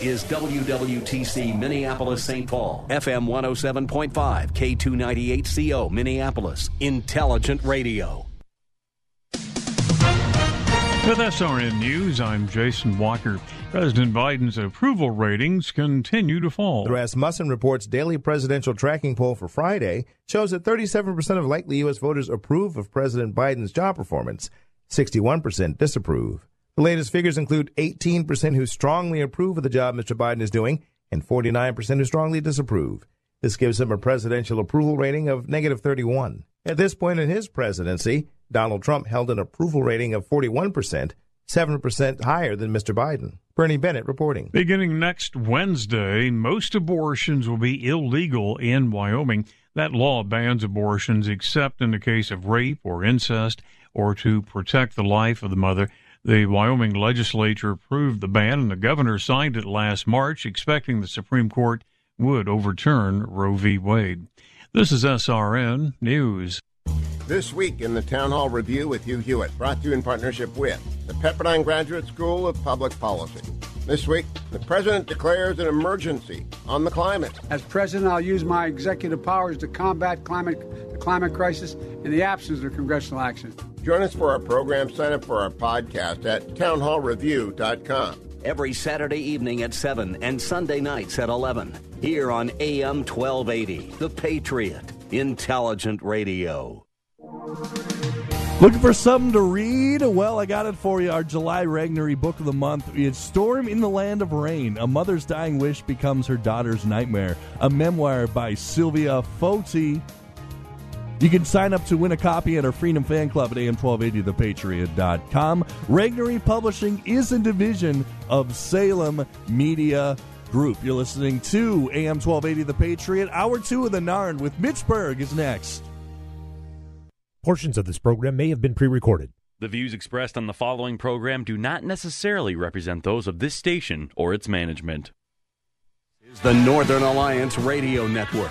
is WWTC Minneapolis St. Paul, FM 107.5, K298CO Minneapolis, Intelligent Radio. With SRN News, I'm Jason Walker. President Biden's approval ratings continue to fall. The Rasmussen Report's daily presidential tracking poll for Friday shows that 37% of likely U.S. voters approve of President Biden's job performance, 61% disapprove. The latest figures include 18% who strongly approve of the job Mr. Biden is doing and 49% who strongly disapprove. This gives him a presidential approval rating of negative 31. At this point in his presidency, Donald Trump held an approval rating of 41%, 7% higher than Mr. Biden. Bernie Bennett reporting. Beginning next Wednesday, most abortions will be illegal in Wyoming. That law bans abortions except in the case of rape or incest or to protect the life of the mother. The Wyoming legislature approved the ban, and the governor signed it last March, expecting the Supreme Court would overturn Roe v. Wade. This is SRN News. This week in the Town Hall Review with Hugh Hewitt, brought to you in partnership with the Pepperdine Graduate School of Public Policy. This week, the President declares an emergency on the climate. As President, I'll use my executive powers to combat climate, the climate crisis in the absence of congressional action. Join us for our program. Sign up for our podcast at townhallreview.com. Every Saturday evening at 7 and Sunday nights at 11. Here on AM 1280, The Patriot, Intelligent Radio. Looking for something to read? Well, I got it for you. Our July Regnery book of the month. is Storm in the Land of Rain. A mother's dying wish becomes her daughter's nightmare. A memoir by Sylvia Foti. You can sign up to win a copy at our Freedom Fan Club at am1280thepatriot.com. Regnery Publishing is a division of Salem Media Group. You're listening to AM 1280 The Patriot. Hour two of the Narn with Mitch Berg is next. Portions of this program may have been pre recorded. The views expressed on the following program do not necessarily represent those of this station or its management. Is the Northern Alliance Radio Network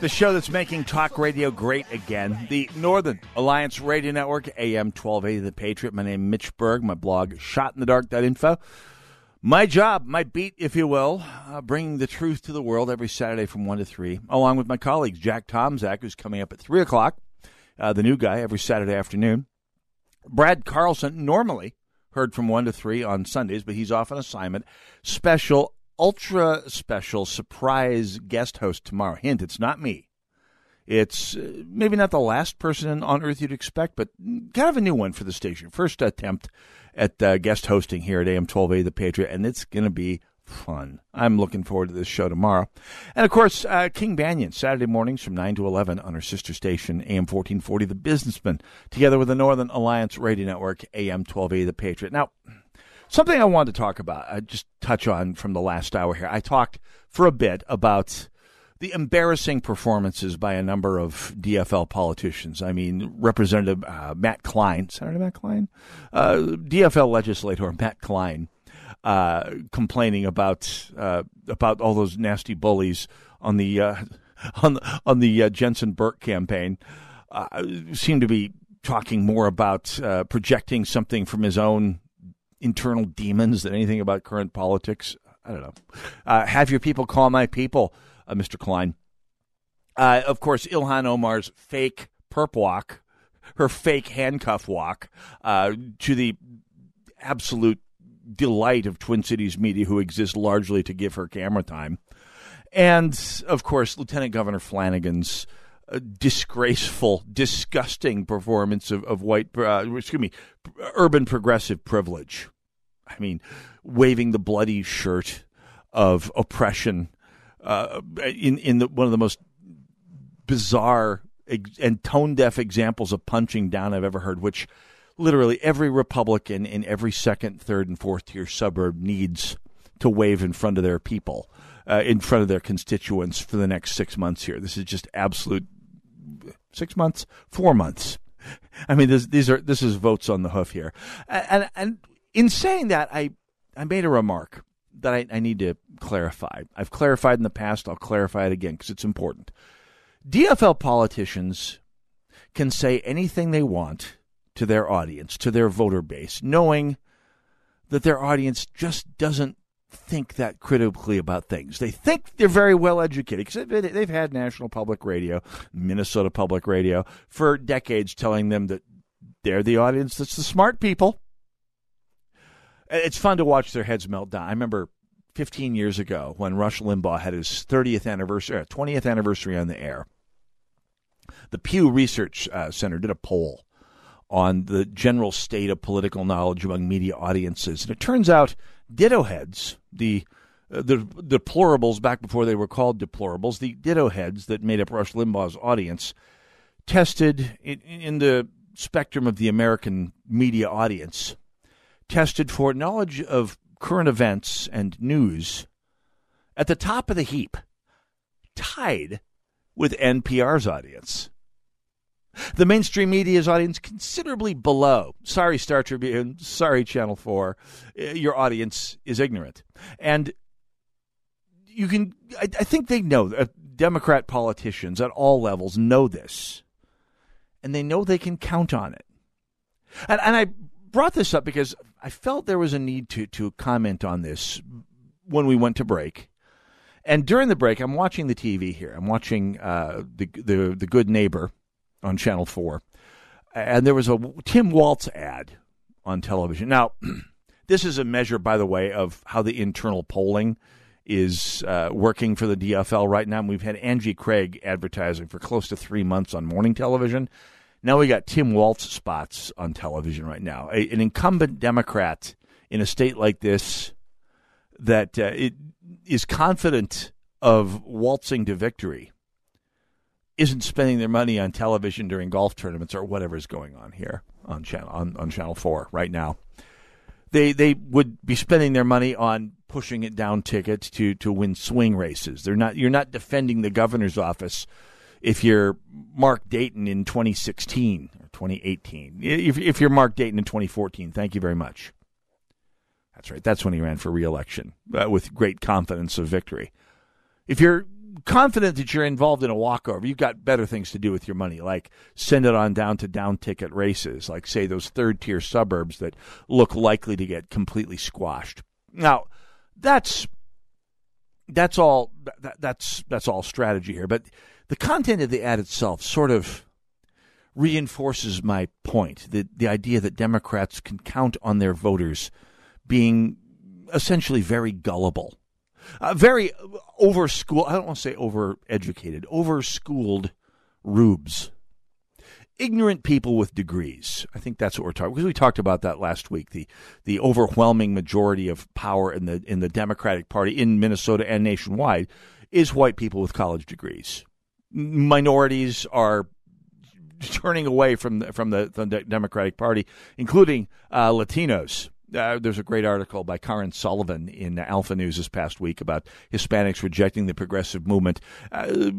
the show that's making talk radio great again. The Northern Alliance Radio Network, AM 1280 The Patriot. My name is Mitch Berg. My blog, shotinthedark.info. My job, my beat, if you will, uh, bringing the truth to the world every Saturday from 1 to 3, along with my colleagues, Jack Tomczak, who's coming up at 3 o'clock, uh, the new guy, every Saturday afternoon. Brad Carlson, normally heard from 1 to 3 on Sundays, but he's off on assignment. Special ultra special surprise guest host tomorrow. Hint, it's not me. It's uh, maybe not the last person on earth you'd expect, but kind of a new one for the station. First attempt at uh, guest hosting here at AM 12A The Patriot, and it's going to be fun. I'm looking forward to this show tomorrow. And of course, uh, King Banaian, Saturday mornings from 9 to 11 on our sister station, AM 1440 The Businessman, together with the Northern Alliance Radio Network, AM 12A The Patriot. Now, Something I wanted to talk about, I just touch on from the last hour here. I talked for a bit about the embarrassing performances by a number of DFL politicians. I mean, Representative uh, Matt Klein, Senator Matt Klein, uh, DFL legislator Matt Klein, uh, complaining about uh, about all those nasty bullies on the uh, on the, on the uh, Jensen Birk campaign. seemed to be talking more about projecting something from his own internal demons than anything about current politics. I don't know. Uh, have your people call my people, uh, Mr. Klein. Uh, of course, Ilhan Omar's fake perp walk, her fake handcuff walk, uh, to the absolute delight of Twin Cities media, who exist largely to give her camera time. And, of course, Lieutenant Governor Flanagan's uh, disgraceful, disgusting performance of, of white, uh, excuse me, urban progressive privilege. I mean, waving the bloody shirt of oppression uh, in in the, one of the most bizarre and tone deaf examples of punching down I've ever heard, which literally every Republican in every second, third, and fourth tier suburb needs to wave in front of their people, uh, in front of their constituents for the next six months here. This is just absolute six months, four months. I mean, this, these are this is votes on the hoof here, and and in saying that, I I made a remark that I, I need to clarify. I've clarified in the past. I'll clarify it again because it's important. DFL politicians can say anything they want to their audience, to their voter base, knowing that their audience just doesn't think that critically about things. They think they're very well educated because they've had National Public Radio, Minnesota Public Radio for decades telling them that they're the audience that's the smart people. It's fun to watch their heads melt down. I remember 15 years ago when Rush Limbaugh had his 30th anniversary, 20th uh, anniversary on the air. The Pew Research uh, Center did a poll on the general state of political knowledge among media audiences. And it turns out ditto heads, the uh, the deplorables back before they were called deplorables, the ditto heads that made up Rush Limbaugh's audience, tested in, in the spectrum of the American media audience, tested for knowledge of current events and news at the top of the heap, tied with NPR's audience. The mainstream media's audience considerably below. Sorry, Star Tribune. Sorry, Channel 4. Uh, your audience is ignorant. And you can, I, I think they know, uh, Democrat politicians at all levels know this. And they know they can count on it. And, and I brought this up because I felt there was a need to, to comment on this when we went to break. And during the break, I'm watching the TV here. I'm watching uh, the, the the Good Neighbor on Channel 4. And there was a Tim Walz ad on television. Now, this is a measure, by the way, of how the internal polling is uh, working for the DFL right now. And we've had Angie Craig advertising for close to three months on morning television. Now we got Tim Walz spots on television right now. A, an incumbent Democrat in a state like this that uh, confident of waltzing to victory isn't spending their money on television during golf tournaments or whatever is going on here on channel on, on channel 4 right now. They they would be spending their money on pushing it down tickets to to win swing races. They're not you're not defending the governor's office if you're Mark Dayton in 2016 or 2018 if if you're Mark Dayton in 2014 thank you very much. That's right. That's when he ran for reelection uh, with great confidence of victory. If you're confident that you're involved in a walkover, you've got better things to do with your money, like send it on down to down ticket races, like say those third tier suburbs that look likely to get completely squashed. Now, that's that's all that, that's that's all strategy here, but the content of the ad itself sort of reinforces my point the the idea that Democrats can count on their voters being essentially very gullible uh, very over school. I don't want to say over educated, over schooled rubes. Ignorant people with degrees. I think that's what we're talking because we talked about that last week. The the overwhelming majority of power in the in the Democratic Party in Minnesota and nationwide is white people with college degrees. Minorities are turning away from the, from the, the Democratic Party, including uh, Latinos uh, there's a great article by Karen Sullivan in Alpha News this past week about Hispanics rejecting the progressive movement. Uh,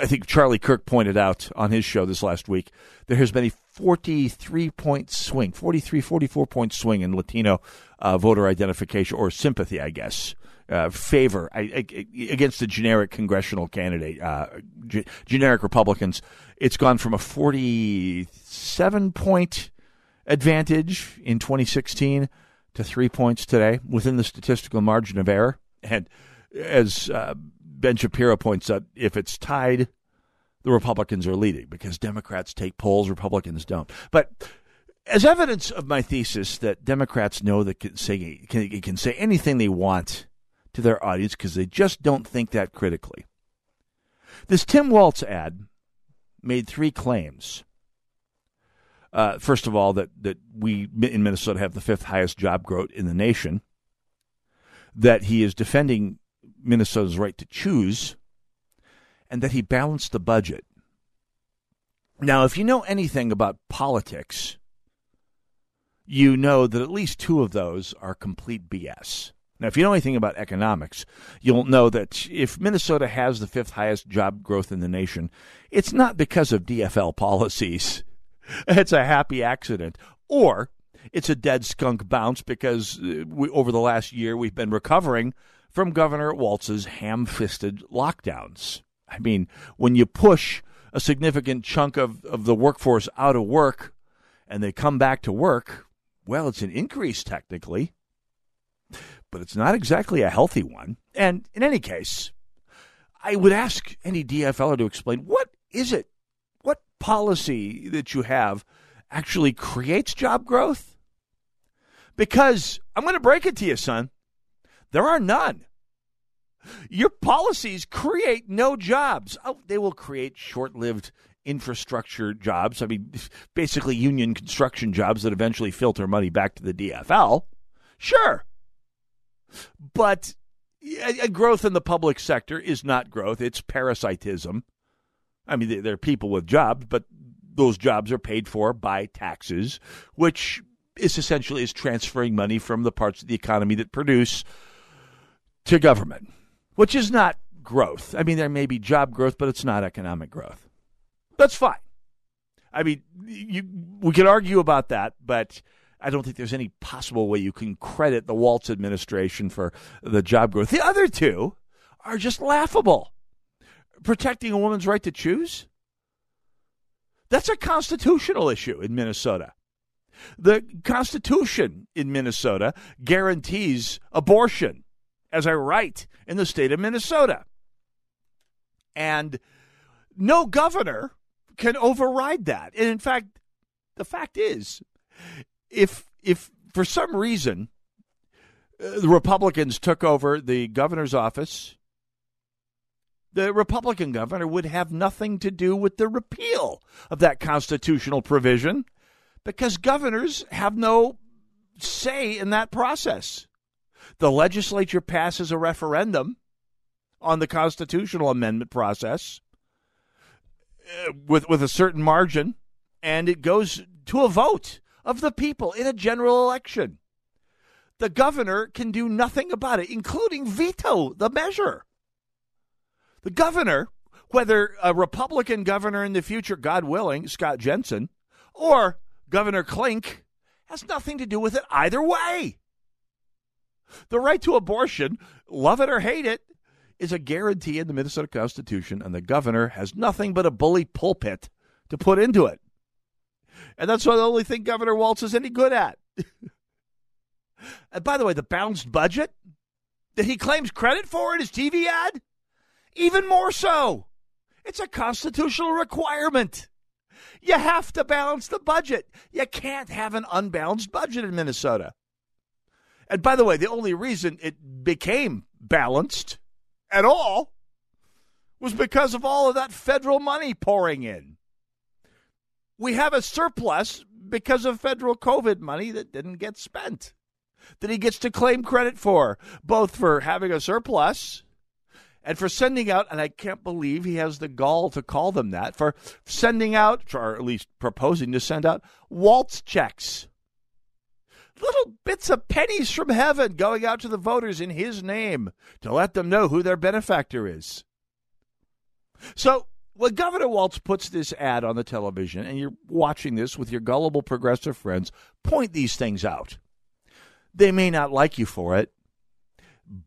I think Charlie Kirk pointed out on his show this last week there has been a 43 point swing, 43, 44 point swing in Latino uh, voter identification or sympathy, I guess, uh, favor I, I, against the generic congressional candidate, uh, g- generic Republicans. It's gone from a 47 point advantage in 2016 to three points today within the statistical margin of error. And as uh, Ben Shapiro points out, if it's tied, the Republicans are leading because Democrats take polls, Republicans don't. But as evidence of my thesis that Democrats know that can say can, can say anything they want to their audience because they just don't think that critically. This Tim Walz ad made three claims. Uh, first of all, that, that we in Minnesota have the fifth highest job growth in the nation, that he is defending Minnesota's right to choose, and that he balanced the budget. Now, if you know anything about politics, you know that at least two of those are complete BS. Now, if you know anything about economics, you'll know that if Minnesota has the fifth highest job growth in the nation, it's not because of DFL policies. It's a happy accident. Or it's a dead skunk bounce because uh, we, over the last year we've been recovering from Governor Walz's ham fisted lockdowns. I mean, when you push a significant chunk of, of the workforce out of work and they come back to work, well, it's an increase technically but it's not exactly a healthy one. And in any case, I would ask any DFLer to explain what is it? Policy that you have actually creates job growth? Because I'm going to break it to you, son. There are none. Your policies create no jobs. Oh, they will create short lived infrastructure jobs. I mean, basically union construction jobs that eventually filter money back to the DFL. Sure. But growth in the public sector is not growth, it's parasitism. I mean, there are people with jobs, but those jobs are paid for by taxes, which is essentially is transferring money from the parts of the economy that produce to government, which is not growth. I mean, there may be job growth, but it's not economic growth. That's fine. I mean, you, we could argue about that, but I don't think there's any possible way you can credit the Walz administration for the job growth. The other two are just laughable. Protecting a woman's right to choose? That's a constitutional issue in Minnesota. The Constitution in Minnesota guarantees abortion as a right in the state of Minnesota. And no governor can override that. And in fact, the fact is, if if for some reason uh, the Republicans took over the governor's office, the Republican governor would have nothing to do with the repeal of that constitutional provision because governors have no say in that process. The legislature passes a referendum on the constitutional amendment process uh, with with a certain margin and it goes to a vote of the people in a general election. The governor can do nothing about it, including veto the measure. The governor, whether a Republican governor in the future, God willing, Scott Jensen, or Governor Klink, has nothing to do with it either way. The right to abortion, love it or hate it, is a guarantee in the Minnesota Constitution, and the governor has nothing but a bully pulpit to put into it. And that's the only thing Governor Walz is any good at. and by the way, the balanced budget that he claims credit for in his TV ad, even more so. It's a constitutional requirement. You have to balance the budget. You can't have an unbalanced budget in Minnesota. And by the way, the only reason it became balanced at all was because of all of that federal money pouring in we have a surplus because of federal COVID money that didn't get spent, that he gets to claim credit for, both for having a surplus and for sending out, and I can't believe he has the gall to call them that, for sending out, or at least proposing to send out, Walz checks. Little bits of pennies from heaven going out to the voters in his name to let them know who their benefactor is. So when Governor Walz puts this ad on the television and you're watching this with your gullible progressive friends, point these things out. They may not like you for it,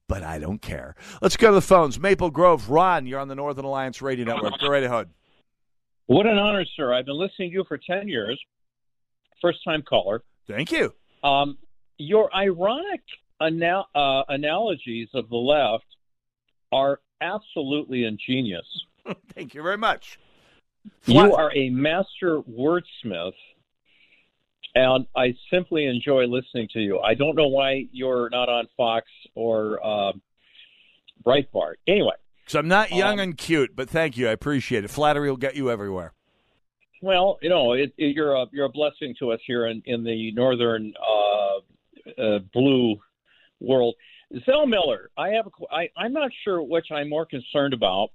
but I don't care. Let's go to the phones. Maple Grove, Ron, you're on the Northern Alliance Radio Network. Go right ahead. What an honor, sir. I've been listening to you for 10 years. First time caller. Thank you. Um, your ironic anal- uh, analogies of the left are absolutely ingenious. Thank you very much. You are a master wordsmith, and I simply enjoy listening to you. I don't know why you're not on Fox or uh, Breitbart. Anyway. Because I'm not young um, and cute, but thank you. I appreciate it. Flattery will get you everywhere. Well, you know, it, it, you're a you're a blessing to us here in in the northern uh, uh, blue world. Zell Miller, I have a, I, I'm not sure which I'm more concerned about.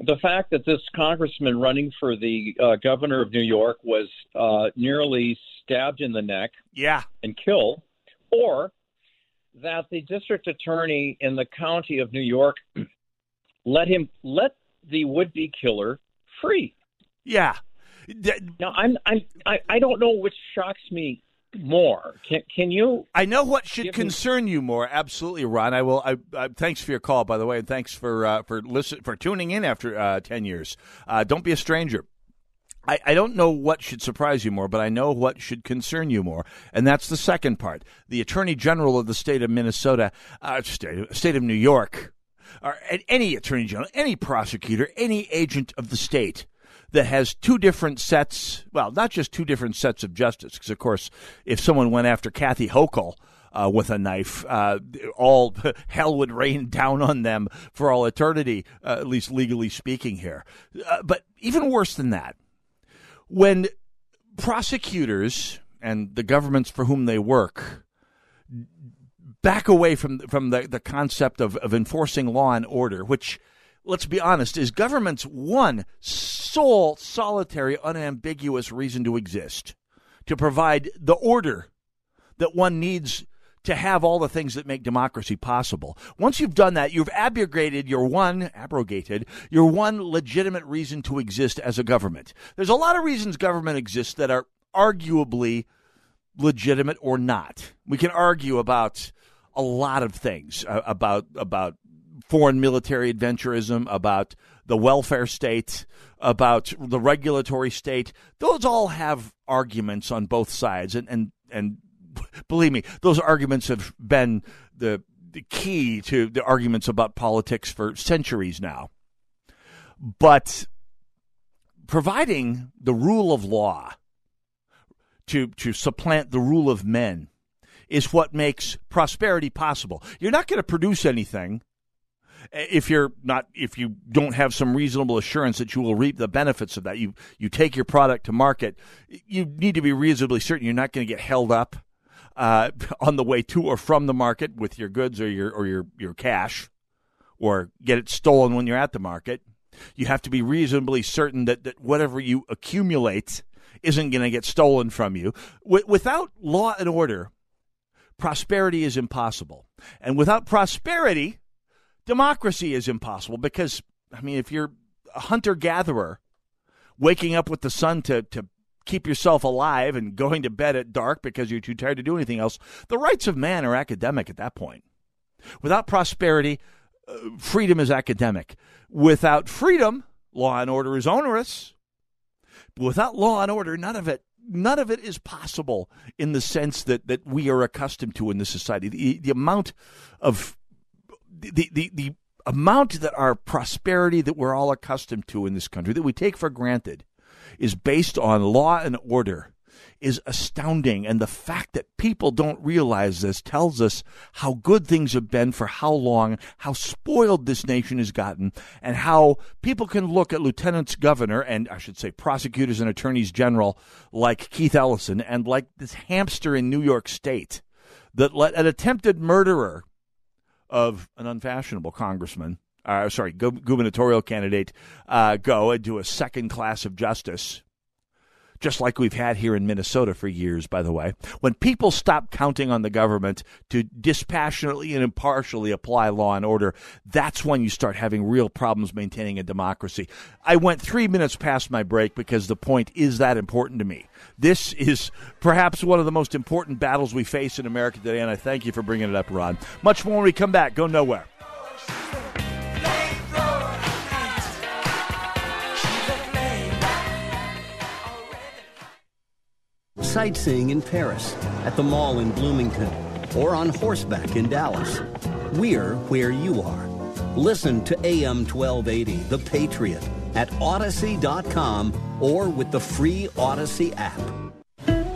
The fact that this congressman running for the uh, governor of New York was uh, nearly stabbed in the neck, yeah, and killed, or that the district attorney in the county of New York let him let the would-be killer free. Yeah. Now I'm I'm I, I don't know which shocks me more. Can can you? I know what should concern me- you more. Absolutely, Ron. I will. I, I, thanks for your call, by the way, and thanks for uh, for listen for tuning in after uh, ten years. Uh, don't be a stranger. I, I don't know what should surprise you more, but I know what should concern you more, and that's the second part. The Attorney General of the state of Minnesota, uh, state, state of New York, or any Attorney General, any prosecutor, any agent of the state that has two different sets, well, not just two different sets of justice, because of course, if someone went after Kathy Hochul, uh, with a knife, uh, all hell would rain down on them for all eternity, uh, at least legally speaking here. Uh, but even worse than that, when prosecutors and the governments for whom they work back away from from the, the concept of, of enforcing law and order, which let's be honest, is government's one sole, solitary, unambiguous reason to exist to provide the order that one needs to have all the things that make democracy possible. Once you've done that, you've abrogated your one, abrogated, your one legitimate reason to exist as a government. There's a lot of reasons government exists that are arguably legitimate or not. We can argue about a lot of things uh, about about foreign military adventurism, about the welfare state, about the regulatory state. Those all have arguments on both sides, and and and believe me, those arguments have been the, the key to the arguments about politics for centuries now. But providing the rule of law to to supplant the rule of men is what makes prosperity possible. You're not going to produce anything if you're not if you don't have some reasonable assurance that you will reap the benefits of that you you take your product to market you need to be reasonably certain you're not going to get held up uh, on the way to or from the market with your goods or your or your your cash or get it stolen when you're at the market. You have to be reasonably certain that, that whatever you accumulate isn't going to get stolen from you. W- without law and order prosperity is impossible. And without prosperity democracy is impossible because, I mean, if you're a hunter gatherer, waking up with the sun to, to keep yourself alive and going to bed at dark because you're too tired to do anything else, the rights of man are academic at that point. Without prosperity, uh, freedom is academic. Without freedom, law and order is onerous. Without law and order, none of it none of it is possible in the sense that, that we are accustomed to in this society. The, the amount of the, the, the amount that our prosperity that we're all accustomed to in this country, that we take for granted, is based on law and order is astounding. And the fact that people don't realize this tells us how good things have been for how long, how spoiled this nation has gotten, and how people can look at lieutenants governor and I should say prosecutors and attorneys general like Keith Ellison and like this hamster in New York State that let an attempted murderer of an unfashionable congressman, uh, sorry, gubernatorial candidate, uh, go and do a second class of justice, just like we've had here in Minnesota for years, by the way. When people stop counting on the government to dispassionately and impartially apply law and order, that's when you start having real problems maintaining a democracy. I went three minutes past my break because the point is that important to me. This is perhaps one of the most important battles we face in America today, and I thank you for bringing it up, Ron. Much more when we come back. Go nowhere. Sightseeing in Paris, at the mall in Bloomington, or on horseback in Dallas. We're where you are. Listen to AM 1280, The Patriot, at Audacy.com or with the free Odyssey app.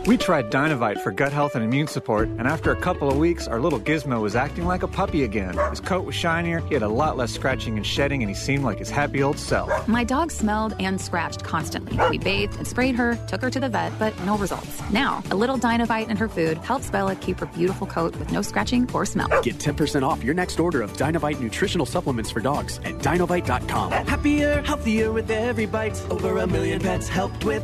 We tried Dinovite for gut health and immune support, and after a couple of weeks, our little Gizmo was acting like a puppy again. His coat was shinier, he had a lot less scratching and shedding, and he seemed like his happy old self. My dog smelled and scratched constantly. We bathed and sprayed her, took her to the vet, but no results. Now, a little Dinovite in her food helps Bella keep her beautiful coat with no scratching or smell. Get 10% off your next order of Dinovite nutritional supplements for dogs at dinovite.com. Happier, healthier with every bite. Over a million pets helped with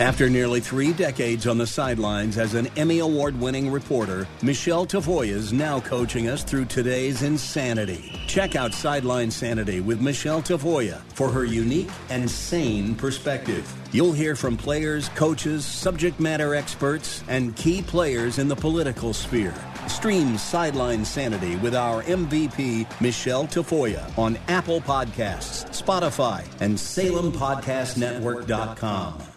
After nearly three decades on the sidelines as an Emmy Award winning reporter, Michelle Tafoya is now coaching us through today's insanity. Check out Sideline Sanity with Michelle Tafoya for her unique and sane perspective. You'll hear from players, coaches, subject matter experts, and key players in the political sphere. Stream Sideline Sanity with our MVP, Michelle Tafoya, on Apple Podcasts, Spotify, and SalemPodcastNetwork.com.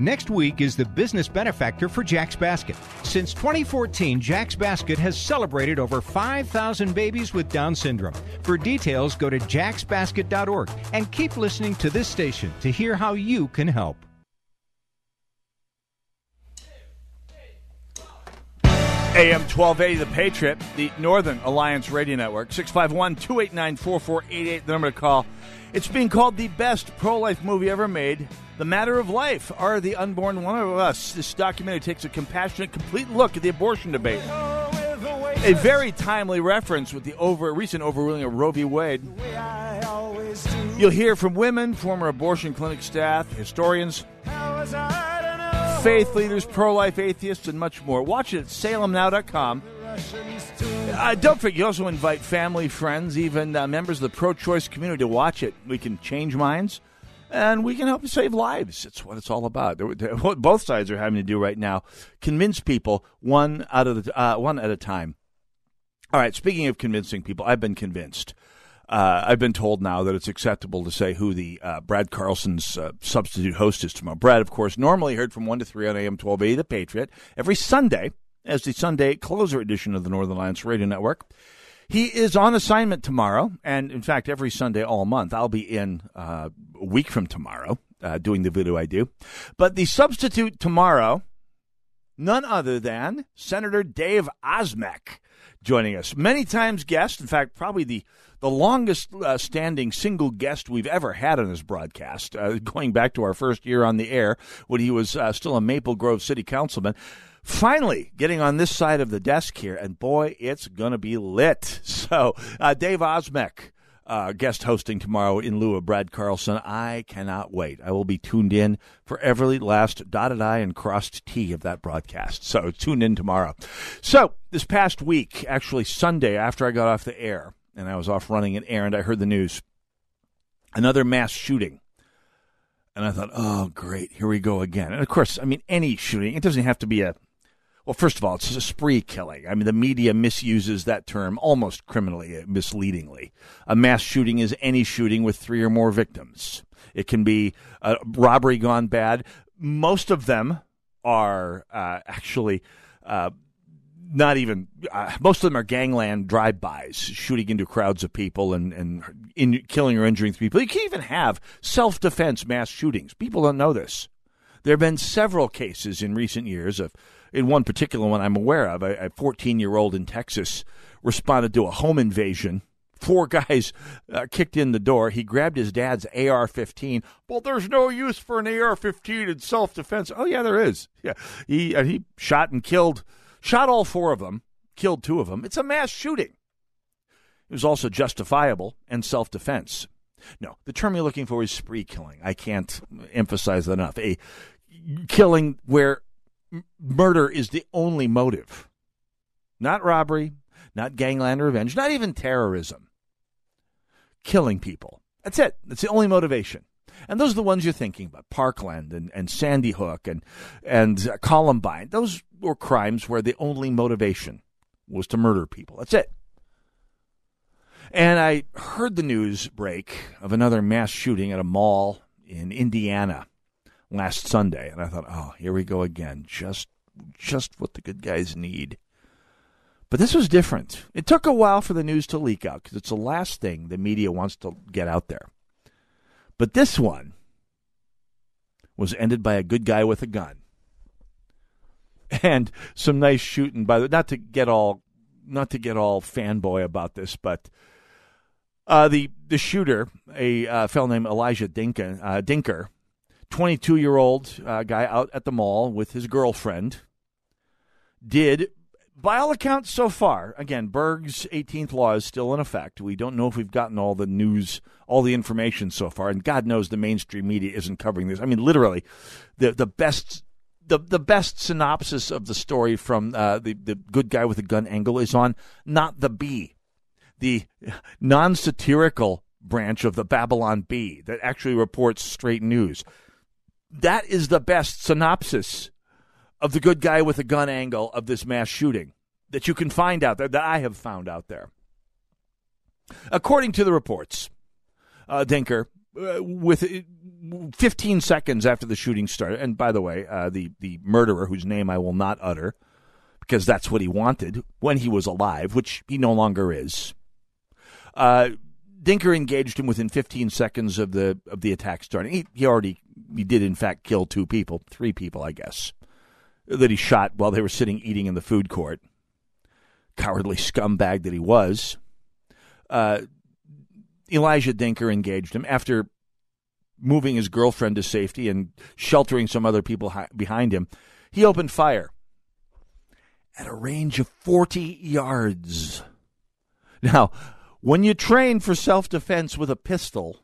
Next week is the business benefactor for Jack's Basket. Since 2014, Jack's Basket has celebrated over 5,000 babies with Down syndrome. For details, go to jacksbasket.org and keep listening to this station to hear how you can help. AM 1280, The Patriot, the Northern Alliance Radio Network, 651 289 4488, the number to call. It's being called the best pro life movie ever made. The Matter of Life, Are the Unborn One of Us? This documentary takes a compassionate, complete look at the abortion debate. A very timely reference with the over recent overruling of Roe v. Wade. You'll hear from women, former abortion clinic staff, historians, faith leaders, pro life atheists, and much more. Watch it at salemnow.com. Uh, don't forget, you also invite family, friends, even uh, members of the pro choice community to watch it. We can change minds and we can help save lives. It's what it's all about. What both sides are having to do right now convince people one out of the, uh, one at a time. All right. Speaking of convincing people, I've been convinced. Uh, I've been told now that it's acceptable to say who the uh, Brad Carlson's uh, substitute host is tomorrow. Brad, of course, normally heard from one to three on AM twelve eighty, The Patriot, every Sunday as the Sunday closer edition of the Northern Alliance Radio Network. He is on assignment tomorrow, and in fact, every Sunday all month. I'll be in uh, a week from tomorrow uh, doing the video I do. But the substitute tomorrow, none other than Senator Dave Osmek joining us. Many times guest, in fact, probably the the longest uh, standing single guest we've ever had on this broadcast, uh, going back to our first year on the air when he was uh, still a Maple Grove City Councilman. Finally, getting on this side of the desk here, and boy, it's going to be lit. So, uh, Dave Osmek. Uh, guest hosting tomorrow in lieu of Brad Carlson. I cannot wait. I will be tuned in for every last dotted I and crossed T of that broadcast. So tune in tomorrow. So this past week, actually Sunday after I got off the air and I was off running an errand, I heard the news. Another mass shooting. And I thought, oh, great, here we go again. And of course, I mean, any shooting, it doesn't have to be a well, first of all, it's a spree killing. I mean, the media misuses that term almost criminally, uh, misleadingly. A mass shooting is any shooting with three or more victims. It can be a robbery gone bad. Most of them are uh, actually uh, not even. Uh, most of them are gangland drive-bys, shooting into crowds of people and and in, killing or injuring people. You can't even have self-defense mass shootings. People don't know this. There have been several cases in recent years of, in one particular one I'm aware of, a 14 year old in Texas responded to a home invasion. Four guys uh, kicked in the door. He grabbed his dad's AR 15. Well, there's no use for an AR 15 in self defense. Oh, yeah, there is. Yeah. He, uh, he shot and killed, shot all four of them, killed two of them. It's a mass shooting. It was also justifiable and self defense. No, the term you're looking for is spree killing. I can't emphasize that enough. A killing where murder is the only motive, not robbery, not gangland revenge, not even terrorism. Killing people. That's it. That's the only motivation. And those are the ones you're thinking about Parkland and, and Sandy Hook and, and Columbine. Those were crimes where the only motivation was to murder people. That's it. And I heard the news break of another mass shooting at a mall in Indiana last Sunday, and I thought, oh, here we go again. Just, just what the good guys need. But this was different. It took a while for the news to leak out because it's the last thing the media wants to get out there. But this one was ended by a good guy with a gun. And some nice shooting by the not to get all not to get all fanboy about this, but uh, the the shooter, a uh, fellow named Elijah Dinker, uh, Dinker 22 year old uh, guy out at the mall with his girlfriend, did, by all accounts so far, again, Berg's 18th law is still in effect. We don't know if we've gotten all the news, all the information so far, and God knows the mainstream media isn't covering this. I mean, literally, the, the best. The, the best synopsis of the story from uh, the, the good guy with the gun angle is on not the Bee, the non satirical branch of the Babylon Bee that actually reports straight news that is the best synopsis of the good guy with the gun angle of this mass shooting that you can find out there, that I have found out there. According to the reports, uh, Dinker, uh, with uh, 15 seconds after the shooting started, and by the way, uh, the, the murderer, whose name I will not utter, because that's what he wanted when he was alive, which he no longer is. Uh, Dinker engaged him within 15 seconds of the of the attack starting. He, he already he did in fact kill two people, three people, I guess, that he shot while they were sitting eating in the food court. Cowardly scumbag that he was. Uh, Elijah Dinker engaged him after moving his girlfriend to safety and sheltering some other people hi- behind him. He opened fire at a range of 40 yards. Now, when you train for self defense with a pistol,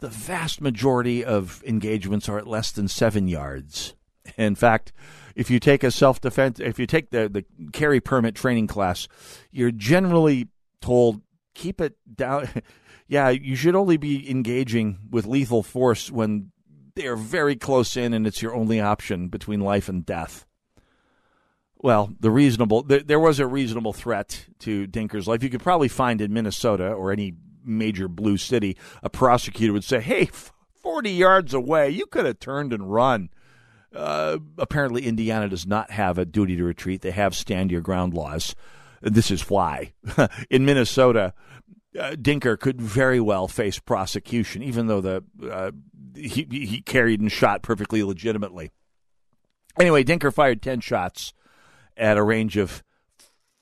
the vast majority of engagements are at less than seven yards. In fact, if you take a self defense, if you take the, the carry permit training class, you're generally told keep it down. yeah, you should only be engaging with lethal force when they're very close in and it's your only option between life and death. Well, the reasonable there, there was a reasonable threat to Dinker's life. You could probably find in Minnesota or any major blue city, a prosecutor would say, "Hey, 40 yards away, you could have turned and run." Uh, apparently, Indiana does not have a duty to retreat. They have stand your ground laws. This is why. in Minnesota, uh, Dinker could very well face prosecution, even though the uh, he, he carried and shot perfectly legitimately. Anyway, Dinker fired 10 shots at a range of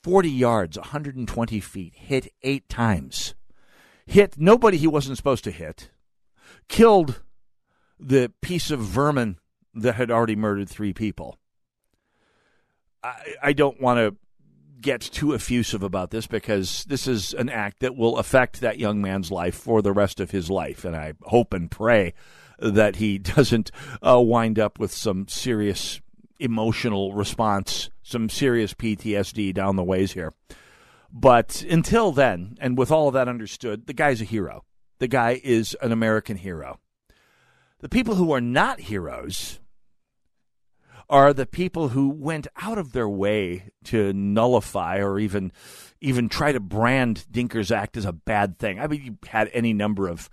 40 yards, 120 feet, hit eight times. Hit nobody he wasn't supposed to hit, killed the piece of vermin that had already murdered three people. I, I don't want to get too effusive about this because this is an act that will affect that young man's life for the rest of his life. And I hope and pray that he doesn't uh, wind up with some serious emotional response, some serious PTSD down the ways here. But until then, and with all of that understood, the guy's a hero. The guy is an American hero. The people who are not heroes are the people who went out of their way to nullify or even even try to brand Dinker's act as a bad thing. I mean, you had any number of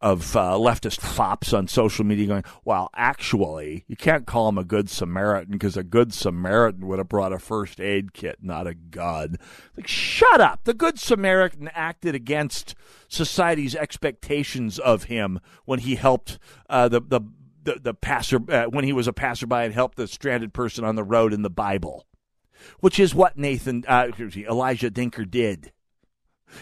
of uh, leftist fops on social media going, well, actually, you can't call him a good Samaritan because a good Samaritan would have brought a first aid kit, not a gun. Like, shut up. The good Samaritan acted against society's expectations of him when he helped uh, the, the, the, the passer, uh, when he was a passerby and helped the stranded person on the road in the Bible, which is what Nathan, uh, Elijah Dinker did.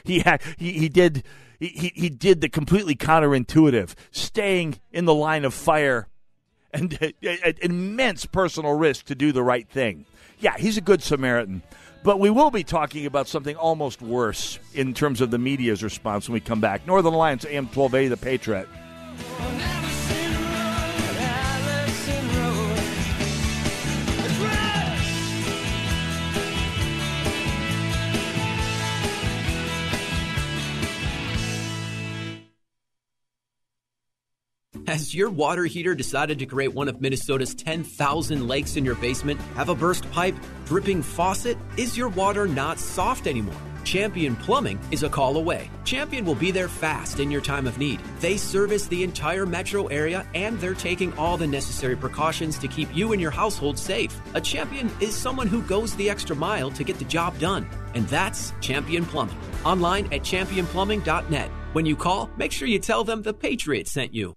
He had, he, he did he, he did the completely counterintuitive, staying in the line of fire and immense personal risk to do the right thing. Yeah, he's a good Samaritan. But we will be talking about something almost worse in terms of the media's response when we come back. Northern Alliance AM 1280, The Patriot. Has your water heater decided to create one of Minnesota's 10,000 lakes in your basement? Have a burst pipe? Dripping faucet? Is your water not soft anymore? Champion Plumbing is a call away. Champion will be there fast in your time of need. They service the entire metro area and they're taking all the necessary precautions to keep you and your household safe. A champion is someone who goes the extra mile to get the job done. And that's Champion Plumbing. Online at championplumbing.net. When you call, make sure you tell them the Patriot sent you.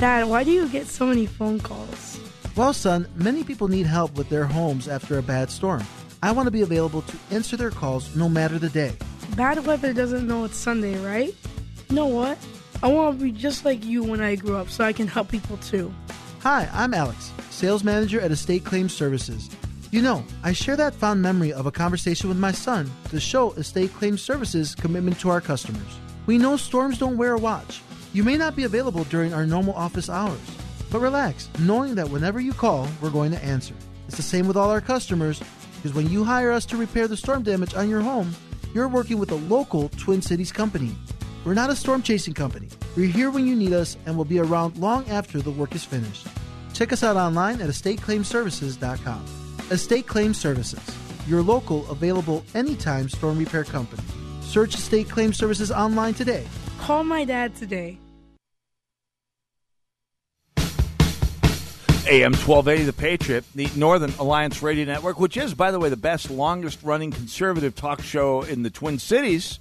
Dad, why do you get so many phone calls? Well, son, many people need help with their homes after a bad storm. I want to be available to answer their calls no matter the day. Bad weather doesn't know it's Sunday, right? You know what? I want to be just like you when I grew up so I can help people too. Hi, I'm Alex, sales manager at Estate Claims Services. You know, I share that fond memory of a conversation with my son to show Estate Claims Services' commitment to our customers. We know storms don't wear a watch. You may not be available during our normal office hours, but relax, knowing that whenever you call, we're going to answer. It's the same with all our customers, because when you hire us to repair the storm damage on your home, you're working with a local Twin Cities company. We're not a storm chasing company. We're here when you need us and will be around long after the work is finished. Check us out online at estateclaimservices.com. Estate Claim Services, your local, available anytime storm repair company. Search Estate Claim Services online today. Call my dad today. AM 1280, The Patriot, the Northern Alliance Radio Network, which is, by the way, the best, longest running conservative talk show in the Twin Cities.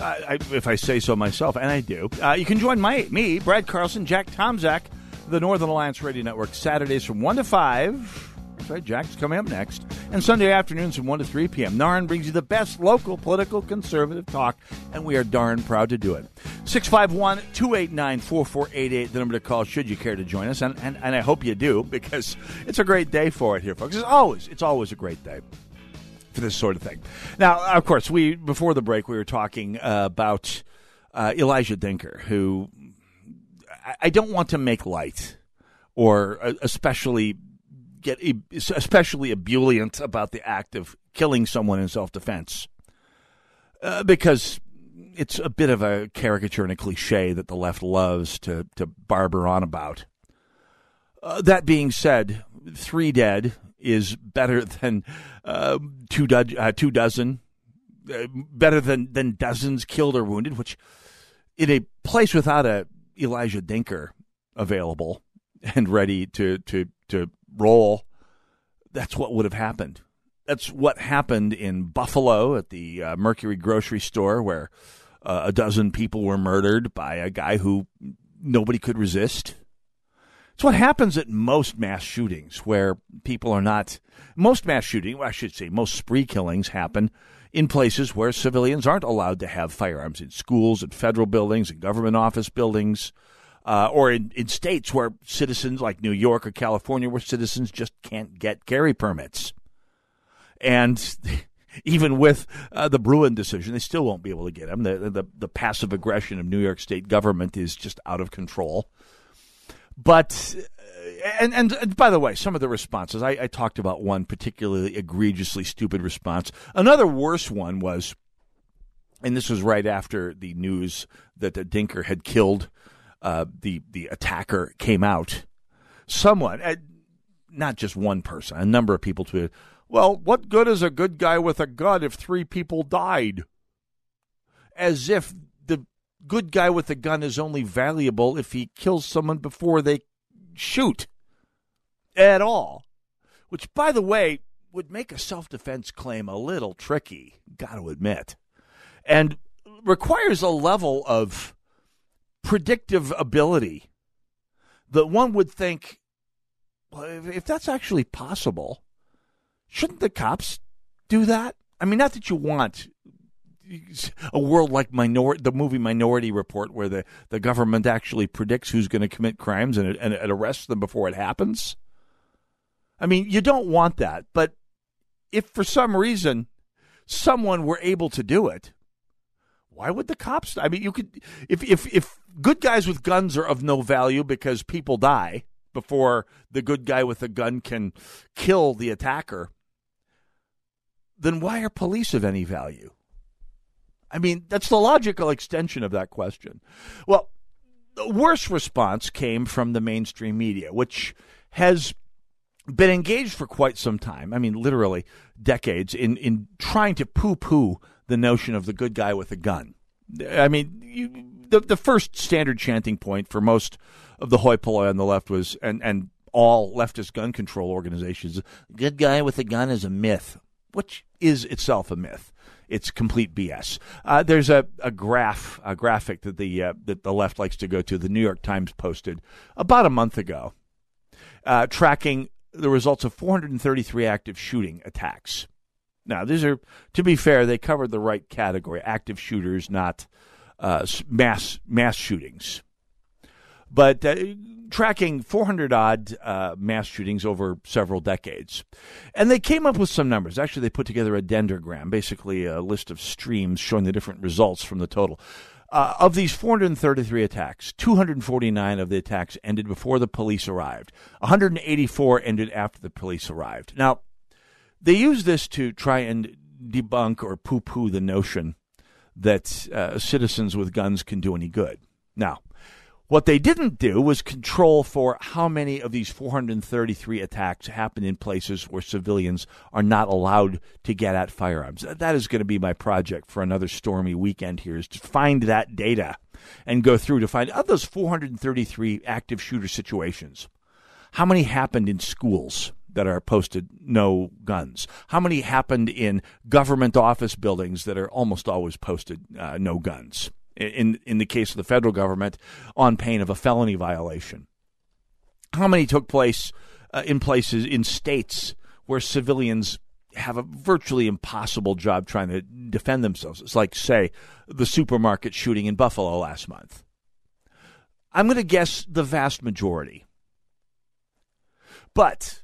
Uh, I, if I say so myself, and I do. Uh, you can join my, me, Brad Carlson, Jack Tomczak, the Northern Alliance Radio Network, Saturdays from 1 to 5. That's right, Jack's coming up next. And Sunday afternoons from 1 to 3 p.m. Narn brings you the best local political conservative talk, and we are darn proud to do it. 651 289 4488, the number to call should you care to join us. And, and, and I hope you do, because it's a great day for it here, folks. It's always, it's always a great day for this sort of thing. Now, of course, we before the break we were talking uh, about uh, Elijah Dicken, who I, I don't want to make light or uh, especially get especially ebullient about the act of killing someone in self defense, uh, because it's a bit of a caricature and a cliche that the left loves to, to barber on about. Uh, that being said, three dead is better than uh, two, do- uh, two dozen, uh, better than, than dozens killed or wounded, which in a place without a Elijah Dicken available and ready to, to, to roll, that's what would have happened. That's what happened in Buffalo at the uh, Mercury grocery store, where uh, a dozen people were murdered by a guy who nobody could resist. It's what happens at most mass shootings, where people are not. Most mass shooting, well, I should say, most spree killings happen in places where civilians aren't allowed to have firearms in schools, in federal buildings, in government office buildings, uh, or in, in states where citizens, like New York or California, where citizens just can't get carry permits. And even with uh, the Bruen decision, they still won't be able to get them. The, the, the passive aggression of New York State government is just out of control. But and, and, and by the way, some of the responses I, I talked about one particularly egregiously stupid response. Another worse one was, and this was right after the news that the Dicken had killed uh, the the attacker came out. Someone, uh, not just one person, a number of people tweeted, "Well, what good is a good guy with a gun if three people died?" As if the good guy with the gun is only valuable if he kills someone before they shoot at all. Which, by the way, would make a self defense claim a little tricky, got to admit, and requires a level of predictive ability that one would think, well, if, that's actually possible, shouldn't the cops do that? I mean, not that you want a world like minor the movie Minority Report, where the, the government actually predicts who's going to commit crimes and, and, and arrests them before it happens. I mean, you don't want that, but if for some reason someone were able to do it, why would the cops? I mean, you could if if if good guys with guns are of no value because people die before the good guy with a gun can kill the attacker, then why are police of any value? I mean, that's the logical extension of that question. Well, the worst response came from the mainstream media, which has been engaged for quite some time. I mean, literally decades in, in trying to poo poo the notion of the good guy with a gun. I mean, you, the the first standard chanting point for most of the hoi polloi on the left was, and and all leftist gun control organizations, good guy with a gun is a myth, which is itself a myth. It's complete BS. Uh, there's a, a graph, a graphic that the uh, that the left likes to go to. The New York Times posted about a month ago, uh, tracking the results of 433 active shooting attacks. Now, these are, to be fair, they covered the right category: active shooters, not uh, mass mass shootings. But uh, tracking 400 odd uh, mass shootings over several decades, and they came up with some numbers. Actually, they put together a dendrogram, basically a list of streams showing the different results from the total. Uh, of these 433 attacks, 249 of the attacks ended before the police arrived. 184 ended after the police arrived. Now, they use this to try and debunk or poo poo the notion that uh, citizens with guns can do any good. Now, what they didn't do was control for how many of these 433 attacks happen in places where civilians are not allowed to get at firearms. That is going to be my project for another stormy weekend here is to find that data and go through to find of those 433 active shooter situations. How many happened in schools? That are posted no guns? How many happened in government office buildings that are almost always posted uh, no guns? In in the case of the federal government, on pain of a felony violation. How many took place uh, in places in states where civilians have a virtually impossible job trying to defend themselves? It's like, say, the supermarket shooting in Buffalo last month. I'm going to guess the vast majority. But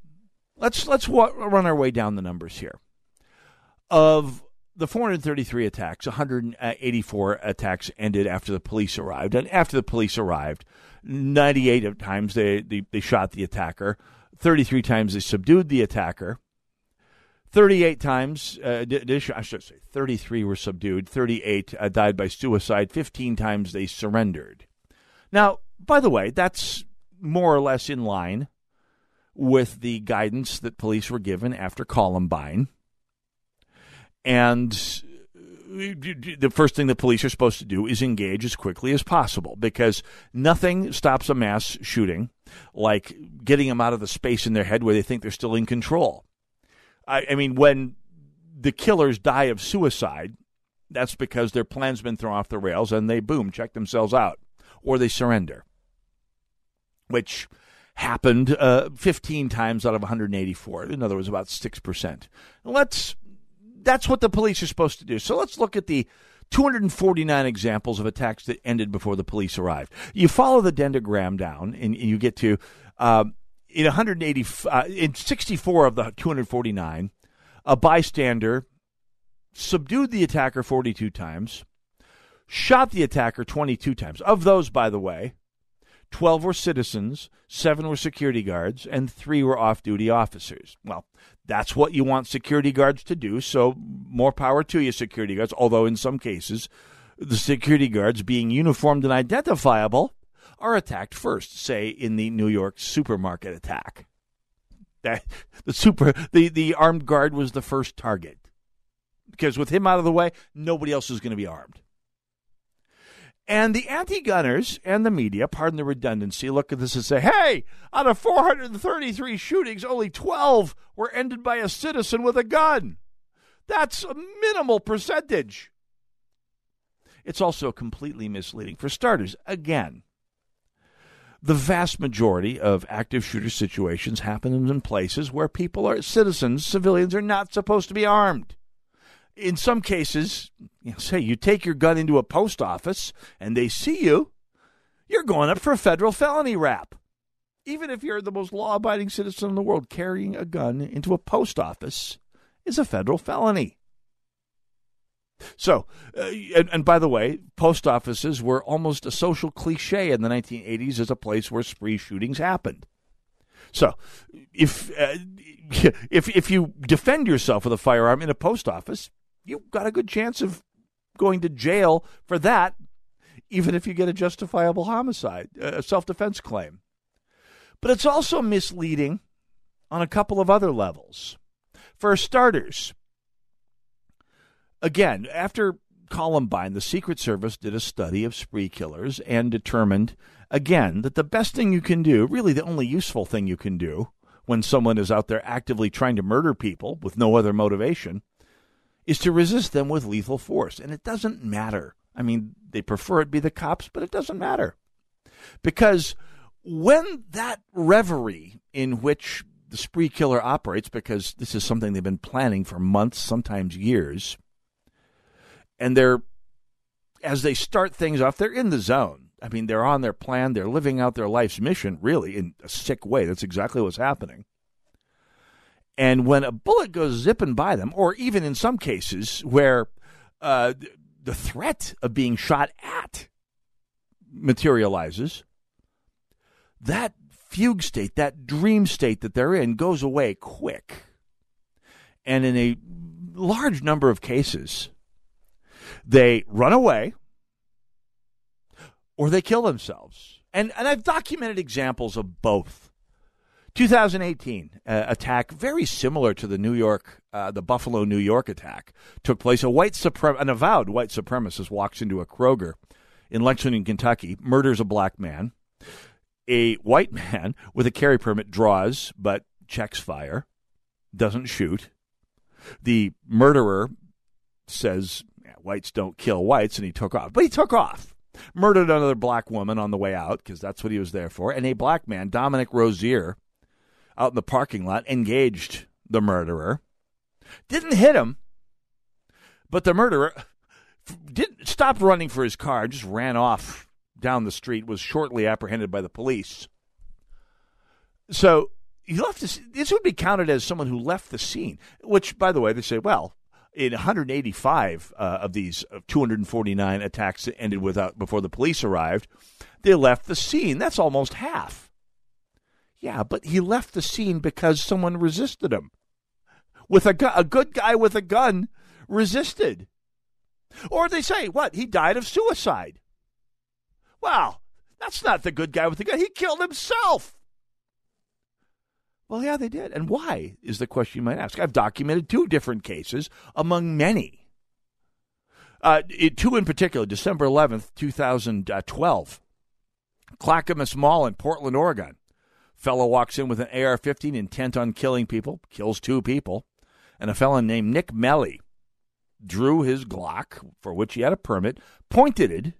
let's let's run our way down the numbers here. Of the 433 attacks, 184 attacks ended after the police arrived, and after the police arrived, 98 times they, they, they shot the attacker, 33 times they subdued the attacker, 38 times, uh, I should say 33 were subdued, 38 uh, died by suicide, 15 times they surrendered. Now, by the way, that's more or less in line with the guidance that police were given after Columbine. And uh, the first thing the police are supposed to do is engage as quickly as possible because nothing stops a mass shooting like getting them out of the space in their head where they think they're still in control. I, I mean, when the killers die of suicide, that's because their plan's been thrown off the rails and they, boom, check themselves out or they surrender, which happened uh, 15 times out of 184. In other words, about 6%. Let's, that's what the police are supposed to do. So let's look at the 249 examples of attacks that ended before the police arrived. You follow the dendrogram down and, you get to um, in 180 uh, in 64 of the 249 a bystander subdued the attacker 42 times shot the attacker 22 times of those by the way 12 were citizens 7 were security guards and 3 were off-duty officers well that's what you want security guards to do so more power to you security guards although in some cases the security guards being uniformed and identifiable are attacked first, say in the New York supermarket attack. That the super the, the armed guard was the first target. Because with him out of the way, nobody else is going to be armed. And the anti gunners and the media, pardon the redundancy, look at this and say, hey, out of 433 shootings, only 12 were ended by a citizen with a gun. That's a minimal percentage. It's also completely misleading. For starters, again, the vast majority of active shooter situations happen in places where people are citizens, civilians are not supposed to be armed. In some cases, you know, say you take your gun into a post office and they see you, you're going up for a federal felony rap. Even if you're the most law abiding citizen in the world, carrying a gun into a post office is a federal felony. So, uh, and, and, by the way, post offices were almost a social cliche in the 1980s as a place where spree shootings happened. So, if uh, if if you defend yourself with a firearm in a post office, you've got a good chance of going to jail for that, even if you get a justifiable homicide, a self defense claim. But it's also misleading on a couple of other levels. For starters, again, after Columbine, the Secret Service did a study of spree killers and determined, again, that the best thing you can do, really the only useful thing you can do when someone is out there actively trying to murder people with no other motivation, is to resist them with lethal force. And it doesn't matter. I mean, they prefer it be the cops, but it doesn't matter. Because when that reverie in which the spree killer operates, because this is something they've been planning for months, sometimes years, and they're as they start things off, they're in the zone. I mean, they're on their plan. They're living out their life's mission, really, in a sick way. That's exactly what's happening. And when a bullet goes zipping by them, or even in some cases where uh, the threat of being shot at materializes, that fugue state, that dream state that they're in, goes away quick. And in a large number of cases, they run away or they kill themselves. And, and I've documented examples of both. 2018 uh, attack, very similar to the New York, uh, the Buffalo, New York attack, took place. A white suprem- an avowed white supremacist walks into a Kroger in Lexington, Kentucky, murders a black man. A white man with a carry permit draws but checks fire, doesn't shoot. The murderer says whites don't kill whites, and he took off. But he took off. Murdered another black woman on the way out because that's what he was there for. And a black man, Dominic Rozier, out in the parking lot, engaged the murderer. Didn't hit him, but the murderer didn't stop running for his car, just ran off down the street, was shortly apprehended by the police. So he left this. This would be counted as someone who left the scene. Which, by the way, they say, well, in 185 uh, of these 249 attacks that ended without before the police arrived, they left the scene. That's almost half. Yeah, but he left the scene because someone resisted him. with a gu- a good guy with a gun resisted. Or they say, what? He died of suicide. Well, that's not the good guy with the gun. He killed himself. Well, yeah, they did. And why is the question you might ask. I've documented two different cases among many. Uh, two in particular, December 11th, 2012. Clackamas Mall in Portland, Oregon. Fellow walks in with an AR 15 intent on killing people, kills two people. And a fellow named Nick Meli drew his Glock, for which he had a permit, pointed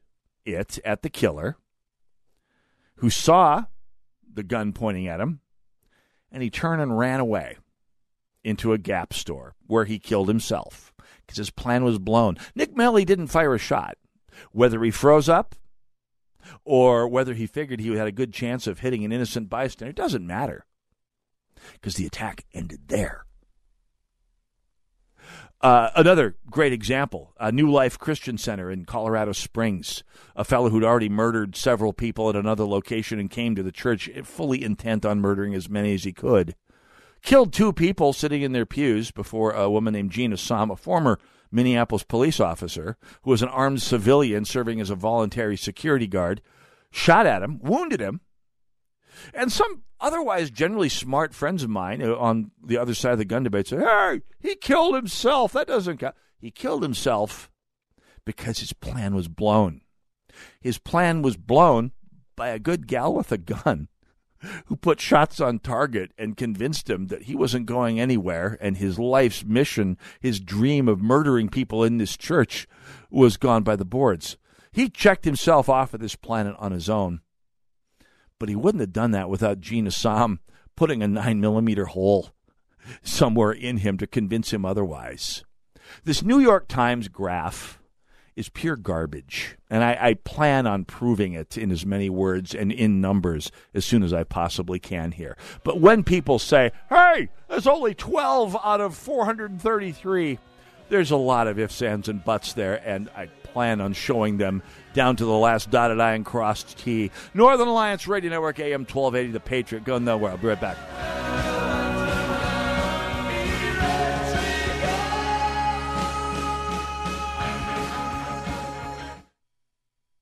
it at the killer, who saw the gun pointing at him, and he turned and ran away into a Gap store where he killed himself because his plan was blown. Nick Meli didn't fire a shot. Whether he froze up or whether he figured he had a good chance of hitting an innocent bystander, it doesn't matter because the attack ended there. Uh, another great example, a New Life Christian Center in Colorado Springs. A fellow who'd already murdered several people at another location and came to the church fully intent on murdering as many as he could. Killed two people sitting in their pews before a woman named Jeanne Assam, a former Minneapolis police officer who was an armed civilian serving as a voluntary security guard, shot at him, wounded him, and some otherwise generally smart friends of mine uh, on the other side of the gun debate say, hey, he killed himself. That doesn't count. He killed himself because his plan was blown. His plan was blown by a good gal with a gun who put shots on target and convinced him that he wasn't going anywhere and his life's mission, his dream of murdering people in this church, was gone by the boards. He checked himself off of this planet on his own but he wouldn't have done that without Jeanne Assam putting a nine millimeter hole somewhere in him to convince him otherwise. This New York Times graph is pure garbage, and I, I, plan on proving it in as many words and in numbers as soon as I possibly can here. But when people say, hey, there's only 12 out of 433, there's a lot of ifs, ands, and buts there, and I plan on showing them down to the last dotted I and crossed T. Northern Alliance Radio Network, AM 1280, The Patriot. Go nowhere. I'll be right back.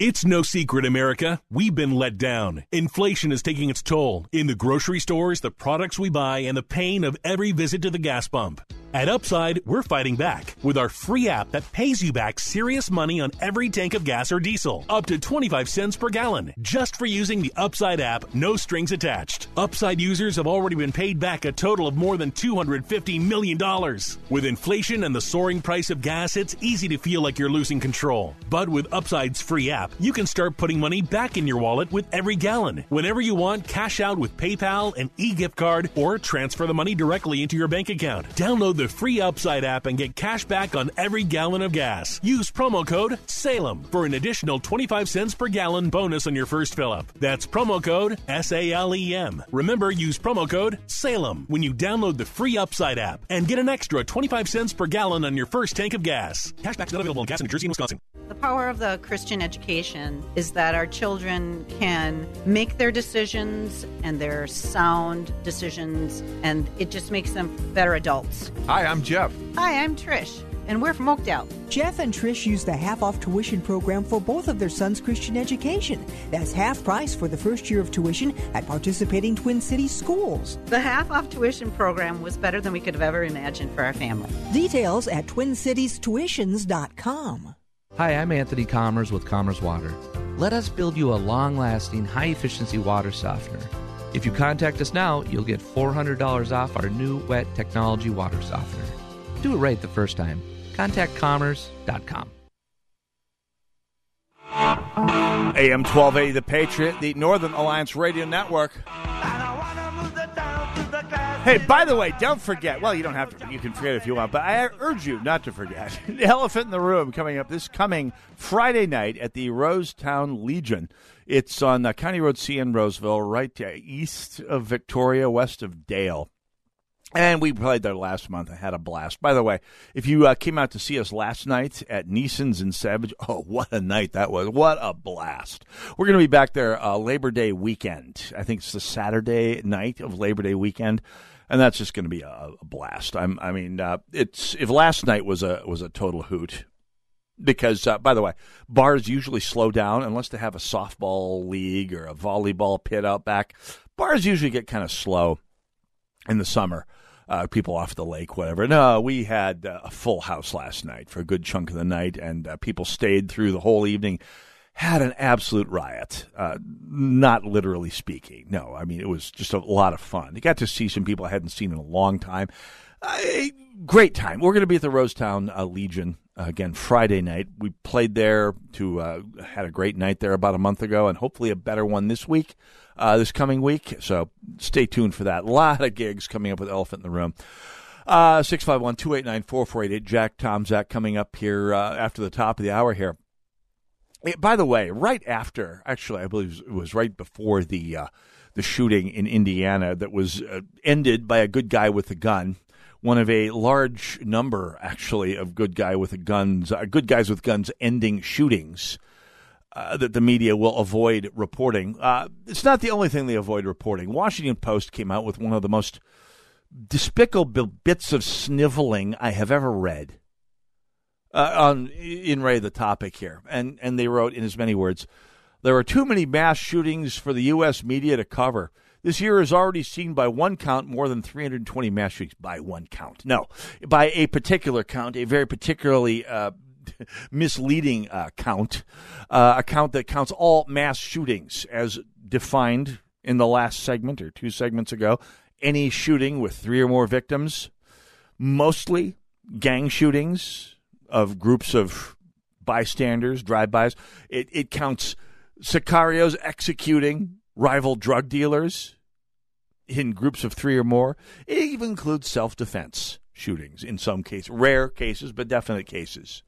It's no secret, America. We've been let down. Inflation is taking its toll in the grocery stores, the products we buy, and the pain of every visit to the gas pump. At Upside, we're fighting back with our free app that pays you back serious money on every tank of gas or diesel, up to 25 cents per gallon, just for using the Upside app, no strings attached. Upside users have already been paid back a total of more than $250 million. With inflation and the soaring price of gas, it's easy to feel like you're losing control. But with Upside's free app, you can start putting money back in your wallet with every gallon. Whenever you want, cash out with PayPal, an e gift card, or transfer the money directly into your bank account. Download the free Upside app and get cash back on every gallon of gas. Use promo code SALEM for an additional 25 cents per gallon bonus on your first fill up. That's promo code S A L E M. Remember, use promo code SALEM when you download the free Upside app and get an extra 25 cents per gallon on your first tank of gas. Cashback's not available in gas in New Jersey and Wisconsin. The power of the Christian education is that our children can make their decisions and their sound decisions, and it just makes them better adults. Hi, I'm Jeff. Hi, I'm Trish, and we're from Oakdale. Jeff and Trish use the half off tuition program for both of their sons' Christian education. That's half price for the first year of tuition at participating Twin Cities schools. The half off tuition program was better than we could have ever imagined for our family. Details at twincitiestuitions.com. Hi, I'm Anthony Commerce with Commerce Water. Let us build you a long lasting, high efficiency water softener. If you contact us now, you'll get $400 off our new wet technology water softener. Do it right the first time. Contact commerce.com. AM 1280 The Patriot, the Northern Alliance Radio Network. Hey, by the way, don't forget. Well, you don't have to. You can forget if you want, but I urge you not to forget. the Elephant in the Room coming up this coming Friday night at the Rosetown Legion. It's on uh, County Road C in Roseville, right uh, east of Victoria, west of Dale. And we played there last month. I had a blast. By the way, if you uh, came out to see us last night at Neisen's in Savage, oh, what a night that was. What a blast. We're going to be back there uh, Labor Day weekend. I think it's the Saturday night of Labor Day weekend. And that's just going to be a, a blast. I'm, I mean, uh, it's if last night was a was a total hoot, because uh, by the way, bars usually slow down unless they have a softball league or a volleyball pit out back. Bars usually get kind of slow in the summer. Uh, people off the lake, whatever. No, we had uh, a full house last night for a good chunk of the night, and uh, people stayed through the whole evening. Had an absolute riot, uh, not literally speaking. No, I mean, it was just a lot of fun. You got to see some people I hadn't seen in a long time. Uh, great time. We're going to be at the Rosetown uh, Legion again Friday night. We played there to uh, had a great night there about a month ago, and hopefully a better one this week, uh, this coming week. So stay tuned for that. A lot of gigs coming up with Elephant in the Room. Uh, 651 289 4488. Jack Tomczak coming up here uh, after the top of the hour here. Eh, By the way, right after, actually, I believe it was right before the uh, the shooting in Indiana that was uh, ended by a good guy with a gun. One of a large number, actually, of good guy with a guns, uh, good guys with guns ending shootings uh, that the media will avoid reporting. Uh, it's not the only thing they avoid reporting. Washington Post came out with one of the most despicable bits of sniveling I have ever read uh, on in Ray the topic here, and and they wrote in as many words, there are too many mass shootings for the U.S. media to cover. This year has already seen by one count more than 320 mass shootings. By one count, no, by a particular count, a very particularly uh, misleading uh, count, uh, a count that counts all mass shootings as defined in the last segment or two segments ago. Any shooting with three or more victims, mostly gang shootings of groups of bystanders, drive-bys. It, it counts sicarios executing rival drug dealers in groups of three or more. It even includes self-defense shootings in some cases, rare cases, but definite cases.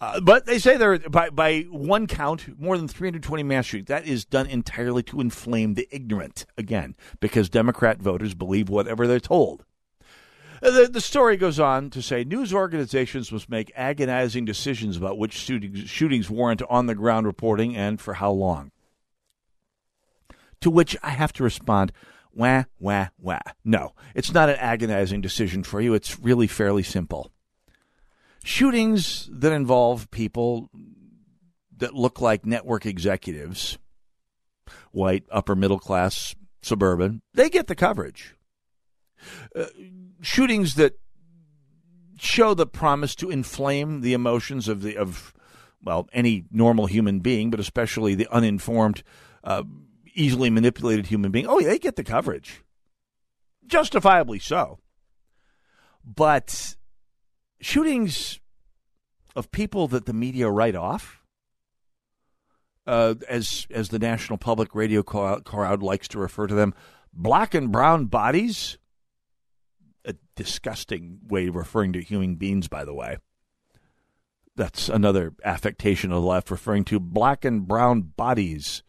Uh, but they say there by by one count more than 320 mass shootings. That is done entirely to inflame the ignorant again, because Democrat voters believe whatever they're told. Uh, The, the story goes on to say news organizations must make agonizing decisions about which shootings, shootings warrant on the ground reporting and for how long. To which I have to respond, wah, wah, wah. No, it's not an agonizing decision for you. It's really fairly simple. Shootings that involve people that look like network executives, white, upper middle class, suburban, they get the coverage. Uh, shootings that show the promise to inflame the emotions of the of well any normal human being, but especially the uninformed, uh, easily manipulated human being. Oh, yeah, they get the coverage, justifiably so. But shootings of people that the media write off, uh, as as the National Public Radio crowd, crowd likes to refer to them, black and brown bodies. A disgusting way of referring to human beings, by the way. That's another affectation of the left, referring to black and brown bodies.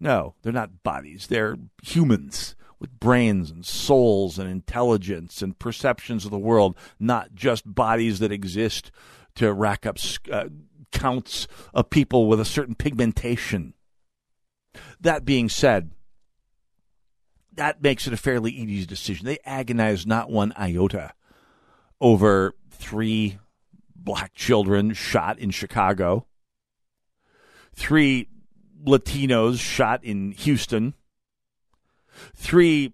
No, they're not bodies. They're humans with brains and souls and intelligence and perceptions of the world, not just bodies that exist to rack up uh, counts of people with a certain pigmentation. That being said, that makes it a fairly easy decision. They agonize not one iota over three black children shot in Chicago, three Latinos shot in Houston, three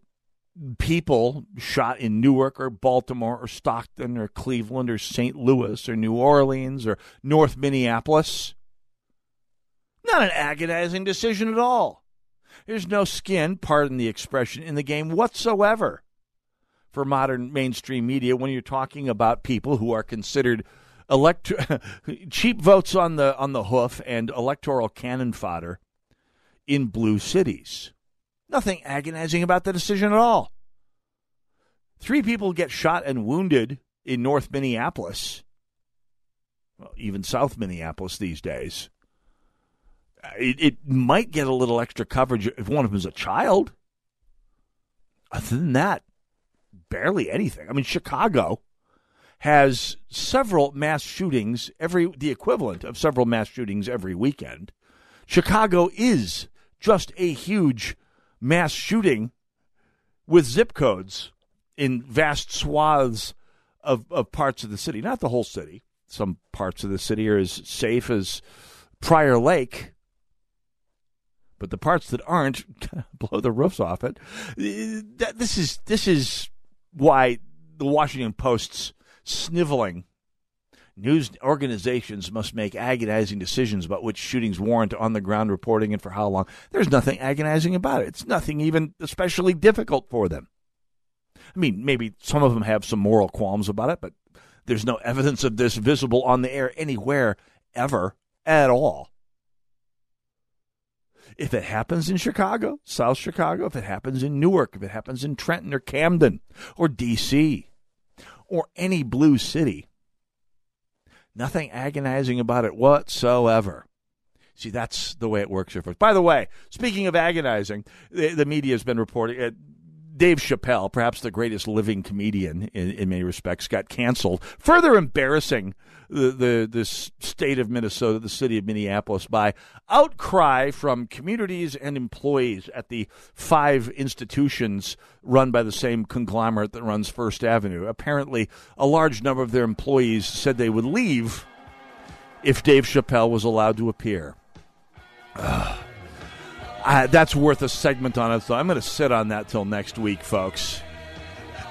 people shot in Newark or Baltimore or Stockton or Cleveland or St. Louis or New Orleans or North Minneapolis. Not an agonizing decision at all. There's no skin, pardon the expression, in the game whatsoever for modern mainstream media when you're talking about people who are considered elect- cheap votes on the on the hoof and electoral cannon fodder in blue cities. Nothing agonizing about the decision at all. Three people get shot and wounded in North Minneapolis, well, even South Minneapolis these days. Uh, it, it might get a little extra coverage if one of them is a child. Other than that, barely anything. I mean, Chicago has several mass shootings every the equivalent of several mass shootings every weekend. Chicago is just a huge mass shooting with zip codes in vast swaths of, of parts of the city, not the whole city. Some parts of the city are as safe as Prior Lake, but the parts that aren't blow the roofs off it. This is this is why the Washington Post's sniveling news organizations must make agonizing decisions about which shootings warrant on the ground reporting and for how long. There's nothing agonizing about it. It's nothing even especially difficult for them. I mean, maybe some of them have some moral qualms about it, but there's no evidence of this visible on the air anywhere ever at all. If it happens in Chicago, South Chicago, if it happens in Newark, if it happens in Trenton or Camden or D.C. or any blue city, nothing agonizing about it whatsoever. See, that's the way it works here. By the way, speaking of agonizing, the, the media has been reporting. Uh, Dave Chappelle, perhaps the greatest living comedian in, in many respects, got canceled, further embarrassing the, the the state of Minnesota, the city of Minneapolis, by outcry from communities and employees at the five institutions run by the same conglomerate that runs First Avenue. Apparently, a large number of their employees said they would leave if Dave Chappelle was allowed to appear. Ugh. That's worth a segment on it. So I'm going to sit on that till next week, folks.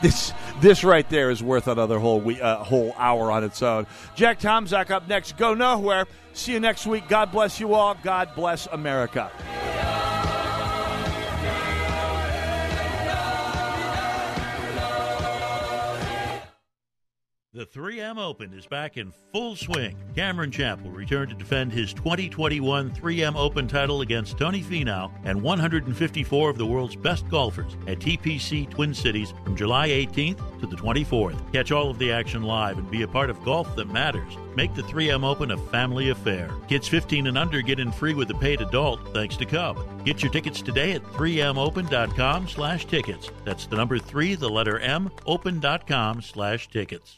This this right there is worth another whole week, uh, whole hour on its own. Jack Tomczak up next. Go nowhere. See you next week. God bless you all. God bless America. The 3M Open is back in full swing. Cameron Champ will return to defend his 2021 3M Open title against Tony Finau and 154 of the world's best golfers at TPC Twin Cities from July 18th to the 24th. Catch all of the action live and be a part of golf that matters. Make the 3M Open a family affair. Kids 15 and under get in free with a paid adult thanks to Cub. Get your tickets today at 3mopen.com slash tickets. That's the number 3, the letter M, open.com slash tickets.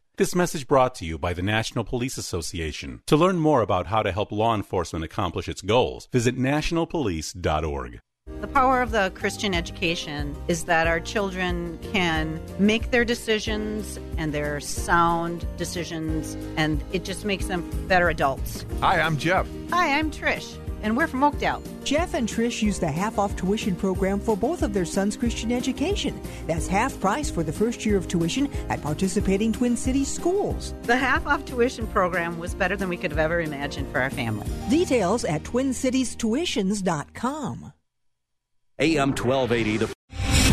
This message brought to you by the National Police Association. To learn more about how to help law enforcement accomplish its goals, visit nationalpolice.org. The power of the Christian education is that our children can make their decisions and their sound decisions, and it just makes them better adults. Hi, I'm Jeff. Hi, I'm Trish, and we're from Oakdale. Jeff and Trish use the half off tuition program for both of their sons' Christian education. That's half price for the first year of tuition at participating Twin Cities schools. The half off tuition program was better than we could have ever imagined for our family. Details at twincitiestuitions.com. AM 1280, the